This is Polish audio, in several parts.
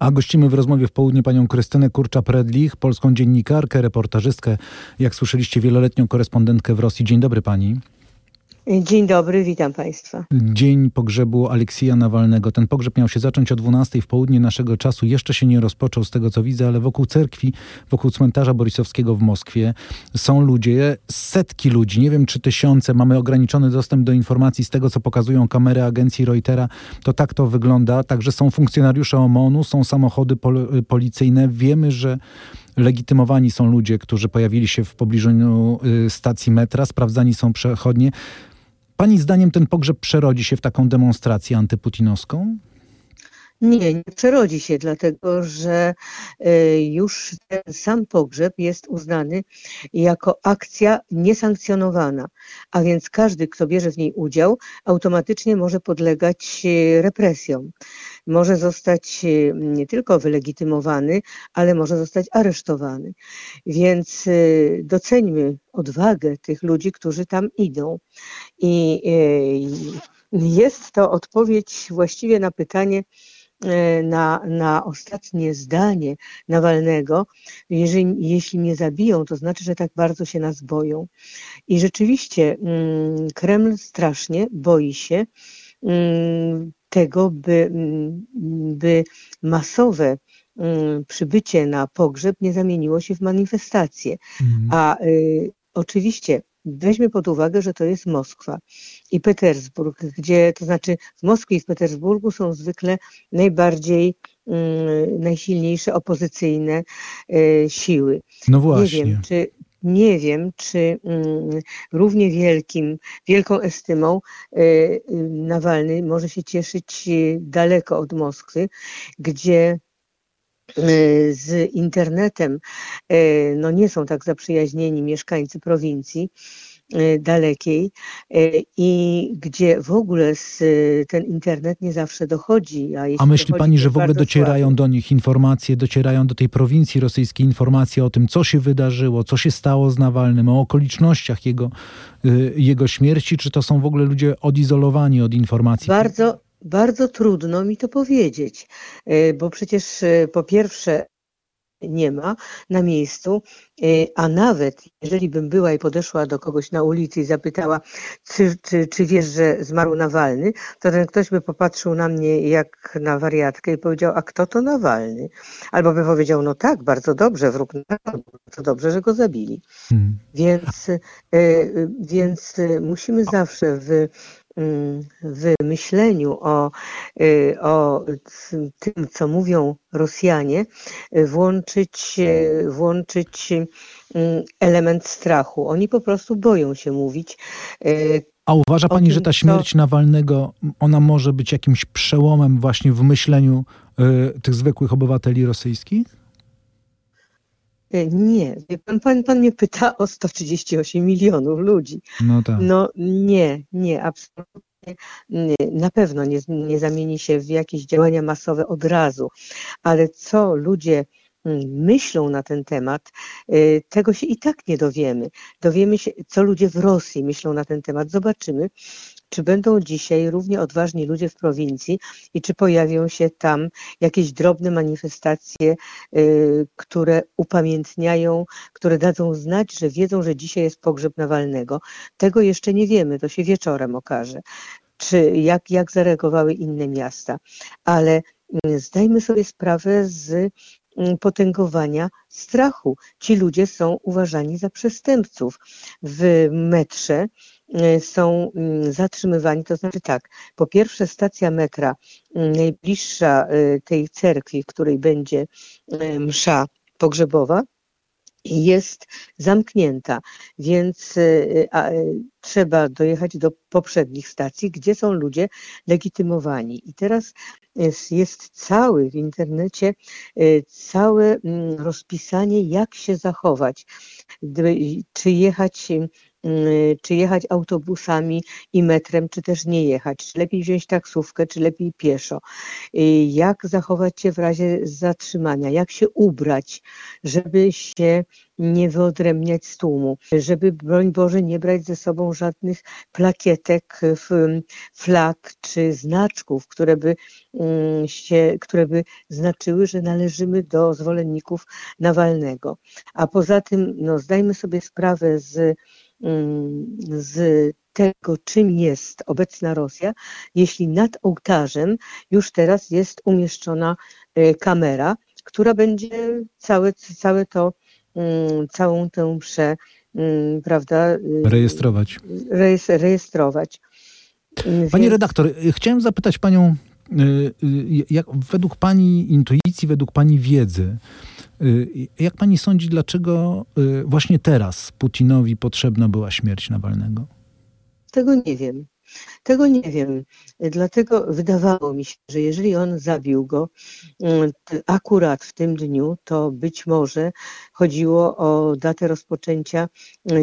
A gościmy w rozmowie w południe panią Krystynę Kurcza-Predlich, polską dziennikarkę, reportażystkę, jak słyszeliście, wieloletnią korespondentkę w Rosji. Dzień dobry pani. Dzień dobry, witam Państwa. Dzień pogrzebu Aleksija Nawalnego. Ten pogrzeb miał się zacząć o 12 w południe naszego czasu. Jeszcze się nie rozpoczął z tego co widzę, ale wokół cerkwi, wokół cmentarza Borisowskiego w Moskwie są ludzie, setki ludzi, nie wiem czy tysiące. Mamy ograniczony dostęp do informacji z tego, co pokazują kamery agencji Reutera. To tak to wygląda. Także są funkcjonariusze OMON-u, są samochody pol policyjne. Wiemy, że legitymowani są ludzie, którzy pojawili się w pobliżu y, stacji metra, sprawdzani są przechodnie. Pani zdaniem ten pogrzeb przerodzi się w taką demonstrację antyputinowską? Nie, nie przerodzi się, dlatego że e, już ten sam pogrzeb jest uznany jako akcja niesankcjonowana, a więc każdy, kto bierze w niej udział, automatycznie może podlegać e, represjom. Może zostać e, nie tylko wylegitymowany, ale może zostać aresztowany. Więc doceńmy odwagę tych ludzi, którzy tam idą. I jest to odpowiedź właściwie na pytanie, na, na ostatnie zdanie Nawalnego, jeżeli, jeśli mnie zabiją, to znaczy, że tak bardzo się nas boją. I rzeczywiście mm, Kreml strasznie boi się mm, tego, by, mm, by masowe przybycie na pogrzeb nie zamieniło się w manifestację. Mhm. A y, oczywiście weźmy pod uwagę, że to jest Moskwa i Petersburg, gdzie, to znaczy w Moskwie i w Petersburgu są zwykle najbardziej, mm, najsilniejsze opozycyjne y, siły. No właśnie. Nie wiem, czy, nie wiem, czy mm, równie wielkim, wielką estymą y, Nawalny może się cieszyć daleko od Moskwy, gdzie z internetem y, no nie są tak zaprzyjaźnieni mieszkańcy prowincji y, dalekiej i gdzie w ogóle ten internet nie zawsze dochodzi. A, a myśli pani, że w ogóle docierają słaby. do nich informacje, docierają do tej prowincji rosyjskiej informacje o tym, co się wydarzyło, co się stało z Nawalnym, o okolicznościach jego, jego śmierci, czy to są w ogóle ludzie odizolowani od informacji? Bardzo, bardzo trudno mi to powiedzieć, e, bo przecież e, po pierwsze nie ma na miejscu, e, a nawet jeżeli bym była i podeszła do kogoś na ulicy i zapytała, czy, czy, czy wiesz, że zmarł Nawalny, to ten ktoś by popatrzył na mnie jak na wariatkę i powiedział, a kto to Nawalny? Albo by powiedział, no tak, bardzo dobrze, wróg narodu, bardzo dobrze, że go zabili. Hmm. Więc, więc musimy zawsze w w myśleniu o, y, o tym, co mówią Rosjanie, włączyć, y, włączyć element strachu. Oni po prostu boją się mówić. Y, A uważa Pani, tym, że ta śmierć co... Nawalnego, ona może być jakimś przełomem właśnie w myśleniu tych zwykłych obywateli rosyjskich? E, nie, pan, pan, pan mnie pyta o 138 milionów ludzi. No tak. No nie, nie, absolutnie. Nie, na pewno nie, nie zamieni się w jakieś działania masowe od razu, ale co ludzie mm, myślą na ten temat, e, tego się i tak nie dowiemy. Dowiemy się, co ludzie w Rosji myślą na ten temat. Zobaczymy, czy będą dzisiaj równie odważni ludzie w prowincji i czy pojawią się tam jakieś drobne manifestacje, y, które upamiętniają, które dadzą znać, że wiedzą, że dzisiaj jest pogrzeb Nawalnego. Tego jeszcze nie wiemy, to się wieczorem okaże. Czy jak, jak zareagowały inne miasta. Ale mm, zdajmy sobie sprawę z mm, potęgowania strachu. Ci ludzie są uważani za przestępców. W metrze są mm, zatrzymywani. To znaczy tak, po pierwsze stacja metra mm, najbliższa y, tej cerkwi, w której będzie y, msza pogrzebowa, jest zamknięta, więc a, trzeba dojechać do poprzednich stacji, gdzie są ludzie legitymowani. I teraz jest, jest cały w internecie całe mm, rozpisanie, jak się zachować, czy jechać Y, czy jechać autobusami i metrem, czy też nie jechać, czy lepiej wziąć taksówkę, czy lepiej pieszo, y, jak zachować się w razie zatrzymania, jak się ubrać, żeby się nie wyodrębniać z tłumu, żeby broń Boże nie brać ze sobą żadnych plakietek, flag czy znaczków, które by, mm, się, które by znaczyły, że należymy do zwolenników Nawalnego. A poza tym, no, zdajmy sobie sprawę z z tego, czym jest obecna Rosja, jeśli nad ołtarzem już teraz jest umieszczona e, kamera, która będzie całe, całe to, mm, całą tę mszę, mm, prawda? Rejestrować. rejestrować. Pani Więc... redaktor, chciałem zapytać Panią, jak według Pani intuicji, według Pani wiedzy, Y, jak pani sądzi, dlaczego y, właśnie teraz Putinowi potrzebna była śmierć Nawalnego? Tego nie wiem. Tego nie wiem. Dlatego wydawało mi się, że jeżeli on zabił go mm, akurat w tym dniu, to być może chodziło o datę rozpoczęcia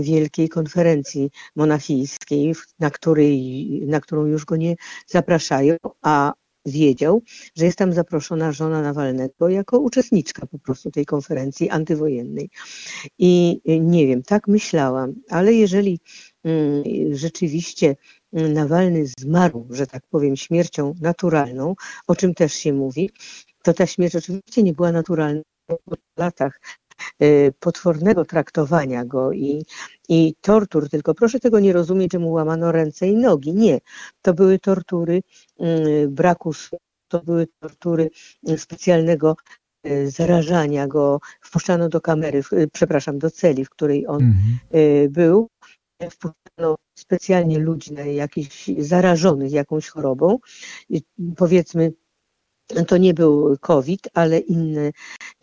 wielkiej konferencji monachijskiej, na, której, na którą już go nie zapraszają, a wiedział, że jest tam zaproszona żona Nawalnego jako uczestniczka po prostu tej konferencji antywojennej. I nie wiem, tak myślałam, ale jeżeli mm, rzeczywiście Nawalny zmarł, że tak powiem, śmiercią naturalną, o czym też się mówi, to ta śmierć oczywiście nie była naturalna po latach y, potwornego traktowania go i, i tortur, tylko proszę tego nie rozumieć, że mu łamano ręce i nogi. Nie. To były tortury mm, braku to były tortury specjalnego y, zarażania go, wpuszczano do kamery, przepraszam, do celi, w której on mhm. Y, był. Wpuszczano specjalnie ludzi na jakichś zarażonych jakąś chorobą, powiedzmy to nie był COVID, ale inne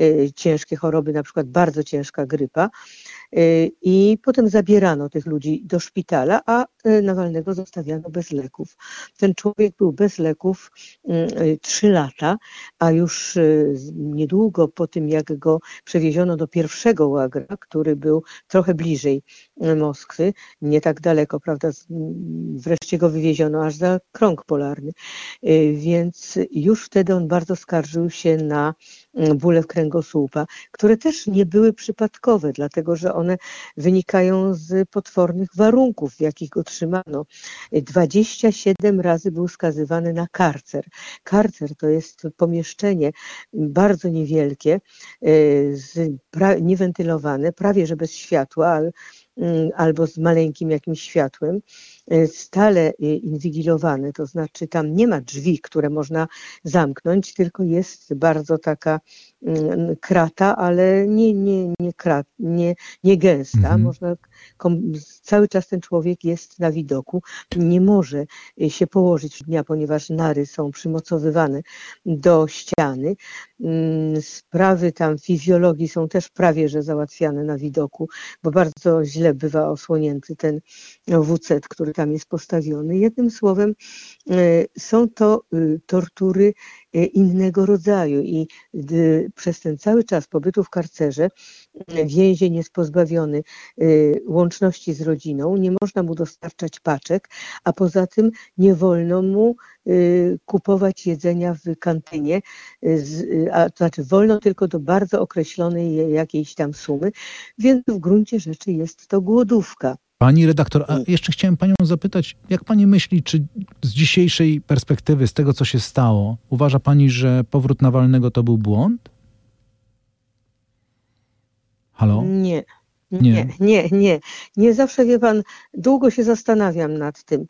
y, ciężkie choroby, na przykład bardzo ciężka grypa. Y, I potem zabierano tych ludzi do szpitala, a y, Nawalnego zostawiano bez leków. Ten człowiek był bez leków trzy lata, a już niedługo po tym, jak go przewieziono do pierwszego łagra, który był trochę bliżej Moskwy, nie tak daleko, prawda, wreszcie go wywieziono aż za krąg polarny. Więc już wtedy on bardzo skarżył się na bóle w kręgosłupa, które też nie były przypadkowe, dlatego że one wynikają z potwornych warunków, w jakich go trzymano. 27 razy był skazywany na karcer. Karcer to jest pomieszczenie bardzo niewielkie, e, niewentylowane, prawie że bez światła, mm, albo z maleńkim jakimś światłem, stale inwigilowane, to znaczy tam nie ma drzwi, które można zamknąć, tylko jest bardzo taka mm, krata, ale nie, nie, nie, krat, nie, nie gęsta. Mhm. Można, cały czas ten człowiek jest na widoku, nie może się położyć dnia, ponieważ nary są przymocowywane do ściany. Mm, sprawy tam fizjologii są też prawie, że załatwiane na widoku, bo bardzo źle bywa osłonięty ten WC, który tam jest postawiony. Jednym słowem, y, są to y, tortury innego rodzaju i przez ten cały czas pobytu w karcerze więzień jest pozbawiony łączności z rodziną, nie można mu dostarczać paczek, a poza tym nie wolno mu kupować jedzenia w kantynie, a to znaczy wolno tylko do bardzo określonej jakiejś tam sumy, więc w gruncie rzeczy jest to głodówka. Pani redaktor, a jeszcze chciałem panią zapytać, jak pani myśli, czy z dzisiejszej perspektywy, z tego co się stało, uważa pani, że powrót Nawalnego to był błąd? Halo? Nie. Nie, nie, nie. Nie zawsze wie pan, długo się zastanawiam nad tym.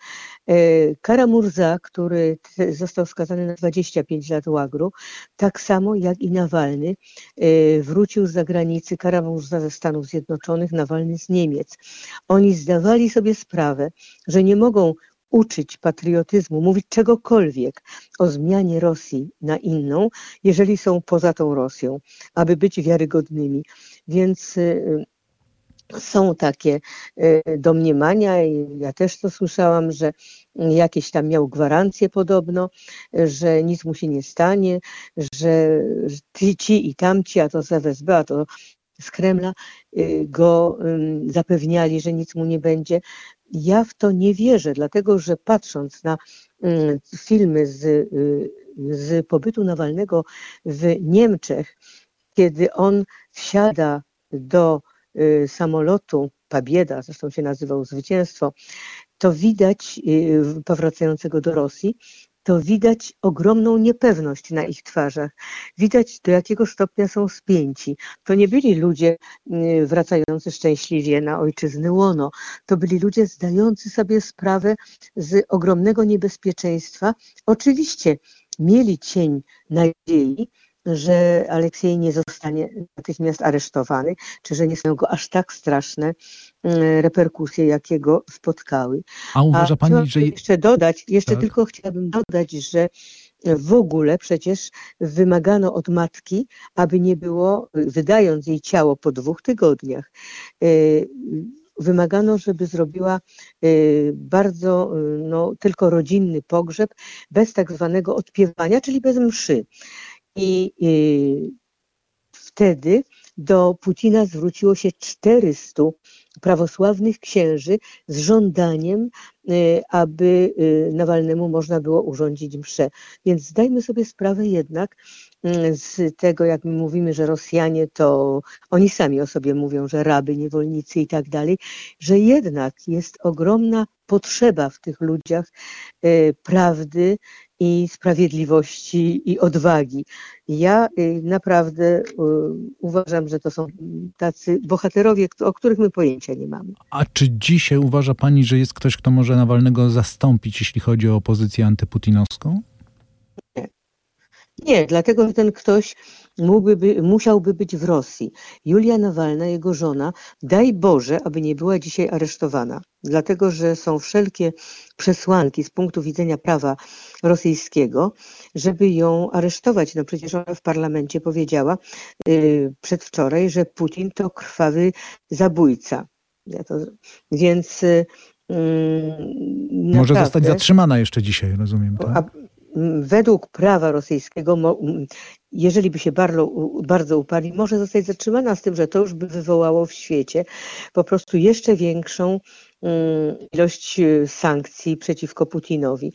E, Karamurza, który został skazany na 25 lat łagru, tak samo jak i Nawalny, e, wrócił z zagranicy, Karamurza ze Stanów Zjednoczonych, Nawalny z Niemiec. Oni zdawali sobie sprawę, że nie mogą uczyć patriotyzmu, mówić czegokolwiek o zmianie Rosji na inną, jeżeli są poza tą Rosją, aby być wiarygodnymi. Więc e, są takie e, domniemania i ja też to słyszałam, że jakieś tam miał gwarancje podobno, że nic mu się nie stanie, że ci i tamci, a to z FSB, a to z Kremla go zapewniali, że nic mu nie będzie. Ja w to nie wierzę, dlatego że patrząc na filmy z, z pobytu Nawalnego w Niemczech, kiedy on wsiada do samolotu Pabieda, zresztą się nazywał Zwycięstwo, to widać, powracającego do Rosji, to widać ogromną niepewność na ich twarzach. Widać, do jakiego stopnia są spięci. To nie byli ludzie y, wracający szczęśliwie na ojczyzny łono. To byli ludzie zdający sobie sprawę z ogromnego niebezpieczeństwa. Oczywiście mieli cień nadziei, że Aleksiej nie zostanie natychmiast aresztowany, czy że nie są go aż tak straszne mm, reperkusje, jakie go spotkały. A uważa Pani, że... Jeszcze dodać, jeszcze tak. tylko chciałabym dodać, że w ogóle przecież wymagano od matki, aby nie było, wydając jej ciało po dwóch tygodniach, y, wymagano, żeby zrobiła y, bardzo y, no, tylko rodzinny pogrzeb bez tak zwanego odpiewania, czyli bez mszy. I wtedy do Putina zwróciło się 400 prawosławnych księży z żądaniem, y, aby y, Nawalnemu można było urządzić mszę. Więc zdajmy sobie sprawę jednak y, z tego, jak my mówimy, że Rosjanie to oni sami o sobie mówią, że raby, niewolnicy i tak dalej, że jednak jest ogromna potrzeba w tych ludziach prawdy i sprawiedliwości i odwagi. Ja y, naprawdę y, uważam, że to są tacy bohaterowie, o których my pojęcia nie mamy. A czy dzisiaj uważa Pani, że jest ktoś, kto może Nawalnego zastąpić, jeśli chodzi o opozycję antyputinowską? Nie. Nie, dlatego że ten ktoś mógłby, by, musiałby być w Rosji. Julia Nawalna, jego żona, daj Boże, aby nie była dzisiaj aresztowana, dlatego że są wszelkie przesłanki z punktu widzenia prawa rosyjskiego, żeby ją aresztować. No przecież ona w parlamencie powiedziała yy, przedwczoraj, że Putin to krwawy zabójca. Ja to, więc yy, Może zostać zatrzymana jeszcze dzisiaj, rozumiem. Tak? Według prawa rosyjskiego, jeżeli by się bardzo, bardzo uparli, może zostać zatrzymana z tym, że to już by wywołało w świecie po prostu jeszcze większą ilość e, sankcji przeciwko Putinowi.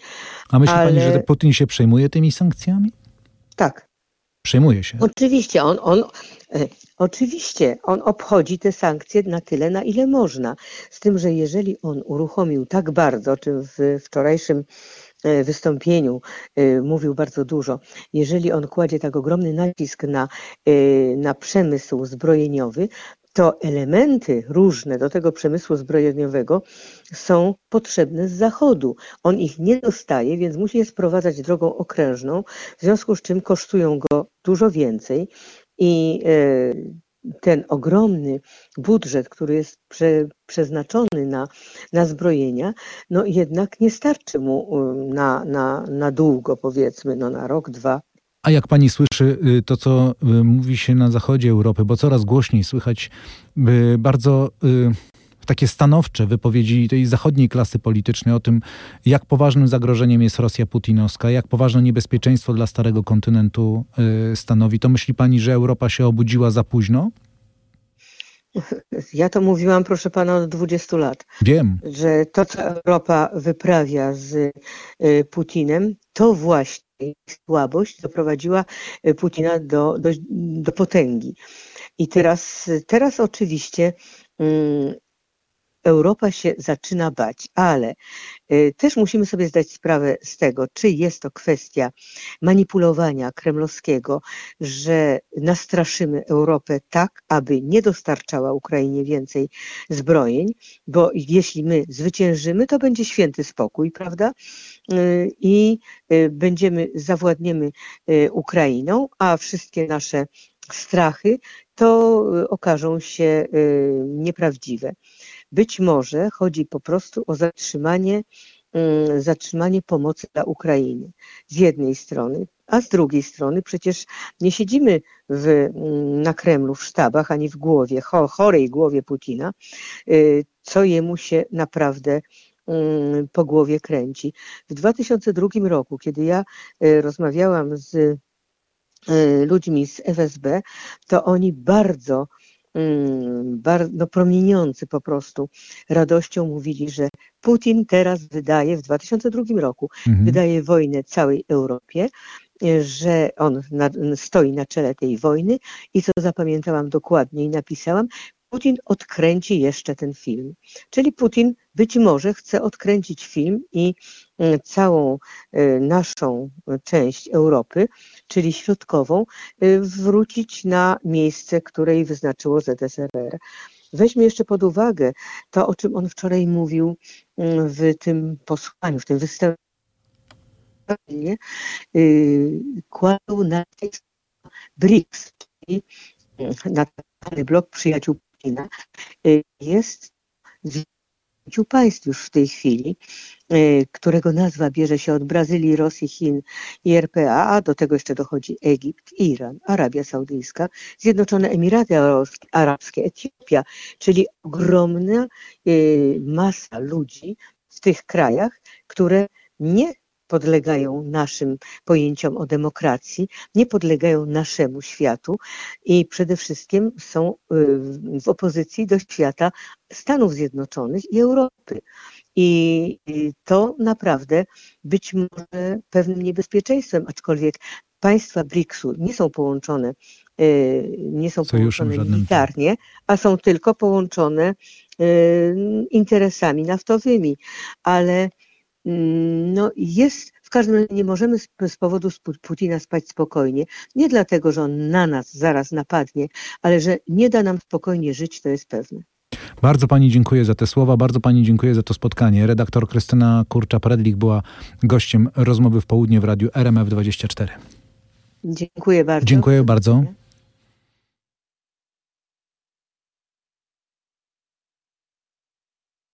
A myśli Ale... Pani, że Putin się przejmuje tymi sankcjami? Tak. Przejmuje się. Oczywiście, on, on, e, oczywiście, on obchodzi te sankcje na tyle, na ile można. Z tym, że jeżeli on uruchomił tak bardzo, o czym w wczorajszym wystąpieniu e, mówił bardzo dużo. Jeżeli on kładzie tak ogromny nacisk na, e, na przemysł zbrojeniowy, to elementy różne do tego przemysłu zbrojeniowego są potrzebne z zachodu. On ich nie dostaje, więc musi je sprowadzać drogą okrężną, w związku z czym kosztują go dużo więcej i ten ogromny budżet, który jest prze, przeznaczony na, na zbrojenia, no jednak nie starczy mu um, na, na, na długo, powiedzmy, no na rok, dwa. A jak pani słyszy y, to, co y, mówi się na zachodzie Europy, bo coraz głośniej słychać y, bardzo takie stanowcze wypowiedzi tej zachodniej klasy politycznej o tym, jak poważnym zagrożeniem jest Rosja putinowska, jak poważne niebezpieczeństwo dla starego kontynentu y, stanowi, to myśli pani, że Europa się obudziła za późno? Ja to mówiłam, proszę pana, od 20 lat. Wiem. Że to, co Europa wyprawia z y, Putinem, to właśnie słabość doprowadziła y, Putina do, do, do potęgi. I teraz, teraz oczywiście mm, Europa się zaczyna bać, ale y, też musimy sobie zdać sprawę z tego, czy jest to kwestia manipulowania kremlowskiego, że nastraszymy Europę tak, aby nie dostarczała Ukrainie więcej zbrojeń, bo jeśli my zwyciężymy, to będzie święty spokój, prawda? Y, I y, będziemy, zawładniemy Ukrainą, a wszystkie nasze strachy to okażą się nieprawdziwe. Być może chodzi po prostu o zatrzymanie, mm, zatrzymanie pomocy dla Ukrainy z jednej strony, a z drugiej strony przecież nie siedzimy w, mm, na Kremlu w sztabach ani w głowie, chorej głowie Putina, y, co jemu się naprawdę mm, po głowie kręci. W 2002 roku, kiedy ja y, rozmawiałam z y, ludźmi z FSB, to oni bardzo bardzo promieniący po prostu radością mówili, że Putin teraz wydaje, w 2002 roku, mhm. wydaje wojnę całej Europie, że on na, stoi na czele tej wojny i co zapamiętałam dokładnie i napisałam, Putin odkręci jeszcze ten film. Czyli Putin być może chce odkręcić film i całą y, naszą część Europy, czyli środkową, y, wrócić na miejsce, które jej wyznaczyło ZSRR. Weźmy jeszcze pod uwagę to, o czym on wczoraj mówił mm, w tym posłaniu, w tym występie. Kładł na BRICS, czyli na blok przyjaciół Putina, jest pięciu państw już w tej chwili, e, którego nazwa bierze się od Brazylii, Rosji, Chin i RPA, a do tego jeszcze dochodzi Egipt, Iran, Arabia Saudyjska, Zjednoczone Emiraty Arabskie, Etiopia, czyli ogromna e, masa ludzi w tych krajach, które nie podlegają naszym pojęciom o demokracji, nie podlegają naszemu światu i przede wszystkim są y, w opozycji do świata Stanów Zjednoczonych i Europy. I to naprawdę być może pewnym niebezpieczeństwem, aczkolwiek państwa BRICS-u nie są połączone, y, nie są połączone militarnie, a są tylko połączone y, interesami naftowymi. Ale no jest, w każdym razie nie możemy z, z powodu Putina spać spokojnie. Nie dlatego, że on na nas zaraz napadnie, ale że nie da nam spokojnie żyć, to jest pewne. Bardzo Pani dziękuję za te słowa, bardzo Pani dziękuję za to spotkanie. Redaktor Krystyna Kurcza-Predlik była gościem rozmowy w południe w radiu RMF24. Dziękuję bardzo. Dziękuję bardzo.